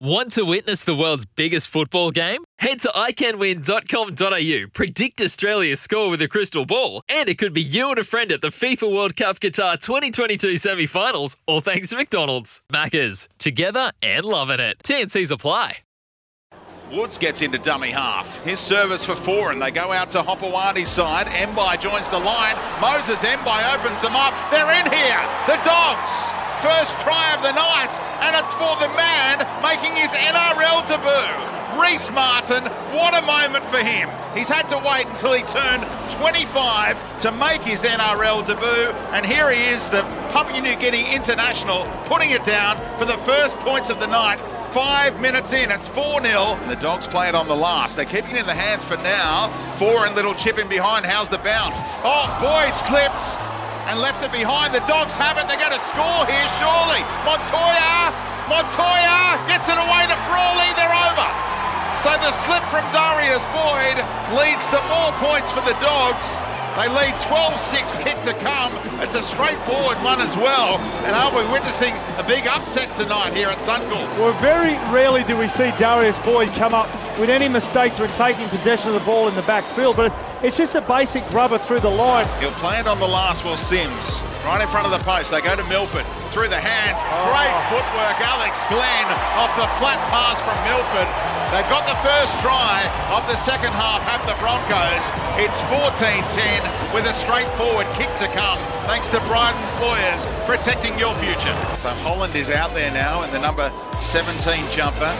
Want to witness the world's biggest football game? Head to iCanWin.com.au, predict Australia's score with a crystal ball, and it could be you and a friend at the FIFA World Cup Qatar 2022 semi finals, all thanks to McDonald's. Maccas, together and loving it. TNC's apply. Woods gets into dummy half. His service for four, and they go out to Hopoate's side. Mbye joins the line. Moses Mbye opens them up. They're in here. The Dogs. First try of the night, and it's for the man making his NRL debut. Rhyse Martin, what a moment for him. He's had to wait until he turned 25 to make his NRL debut, and here he is, the Papua New Guinea international, putting it down for the first points of the night. Five minutes in, it's 4 0. The Dogs play it on the last. They're keeping it in the hands for now. Four and little chip in behind. How's the bounce? Oh, Boyd slips and left it behind. The Dogs have it. They're going to score here, surely. Montoya, Montoya gets it away to Frawley. They're over. So the slip from Darius Boyd leads to more points for the Dogs. They lead 12-6 kick to come. It's a straightforward one as well. And are we witnessing a big upset tonight here at Suncorp? Well, very rarely do we see Darius Boyd come up with any mistakes when taking possession of the ball in the backfield. But it's just a basic rubber through the line. He'll play it on the last, Will Sims. Right in front of the post. They go to Milford. Through the hands. Oh. Great footwork. Alex Glenn off the flat pass from Milford. They've got the first try of the second half, have the Broncos. It's 14-10 with a straightforward kick to come, thanks to Bryden's lawyers protecting your future. So Holland is out there now in the number 17 jumper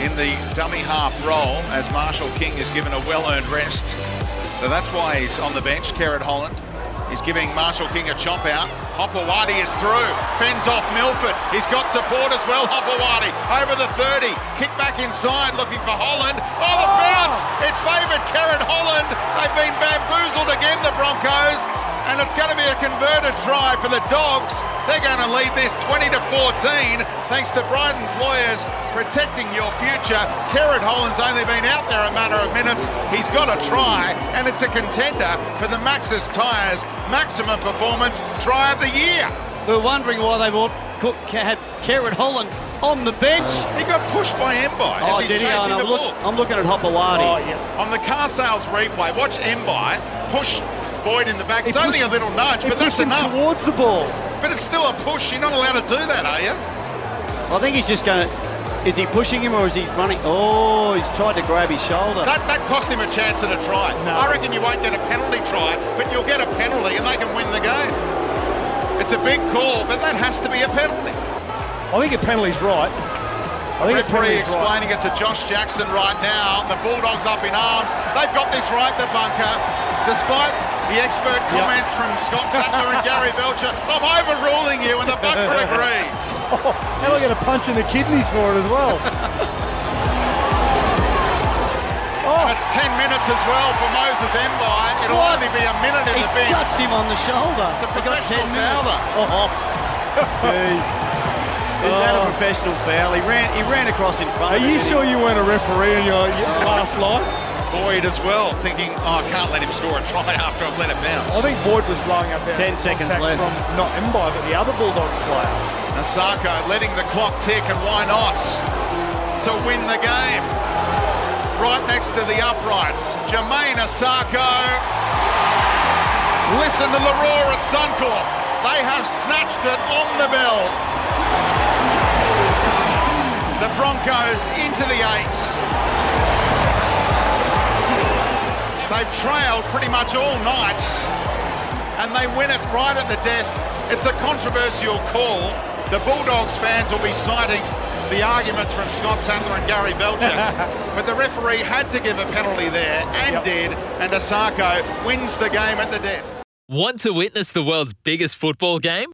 in the dummy half role as Marshall King is given a well-earned rest. So that's why he's on the bench, Kerrod Holland. He's giving Marshall King a chop out. Hopoate is through. Fends off Milford. He's got support as well, Hopoate. Over the 30. Kick back inside looking for Holland. Oh, the bounce! It favoured Kerrod Holland. They've been bamboozled again, the Broncos and it's going to be a converted try for the Dogs. They're going to lead this 20 to 14, thanks to Bryden's lawyers protecting your future. Kerrod Holland's only been out there a matter of minutes. He's got a try, and it's a contender for the Maxxis Tyres Maximum Performance Try of the Year. We're wondering why they want had Kerrod Holland on the bench. He got pushed by Mbye. Oh, did he? Oh, no, I'm, look, I'm, looking at Hopoate. Oh, yeah. On the car sales replay, watch Mbye push Boyd in the back. It's only a little nudge, but that's enough. towards the ball. But it's still a push. You're not allowed to do that, are you? I think he's just going to. Is he pushing him or is he running? Oh, he's tried to grab his shoulder. That, that cost him a chance at a try. No. I reckon you won't get a penalty try, but you'll get a penalty and they can win the game. It's a big call, but that has to be a penalty. I think a penalty's right. I think referee explaining right. it to Josh Jackson right now. The Bulldogs up in arms. They've got this right, the bunker. Despite the expert comments yep. from Scott Sattler and Gary Belcher. I'm overruling you and the bunker agrees. Oh, and I get a punch in the kidneys for it as well. oh. That's 10 minutes as well for Moses Mbye. It'll what? only be a minute in he the bench. He touched him on the shoulder. It's a professional foul. Oh. Jeez. Is oh. that a oh. professional foul? He ran, he ran across in front Are you sure you weren't a referee in your, your last life? Boyd as well, thinking, oh, I can't let him score a try after I've let it bounce. I think Boyd was blowing up there. 10 seconds left. From not Mbye, but the other Bulldogs player. Isaako letting the clock tick, and why not? To win the game. Right next to the uprights, Jamayne Isaako. Listen to the roar at Suncorp. They have snatched it on the bell. The Broncos into the eight. They've trailed pretty much all night and they win it right at the death. It's a controversial call. The Bulldogs fans will be citing the arguments from Scott Sattler and Gary Belcher. but the referee had to give a penalty there and yep. did, and Isaako wins the game at the death. Want to witness the world's biggest football game?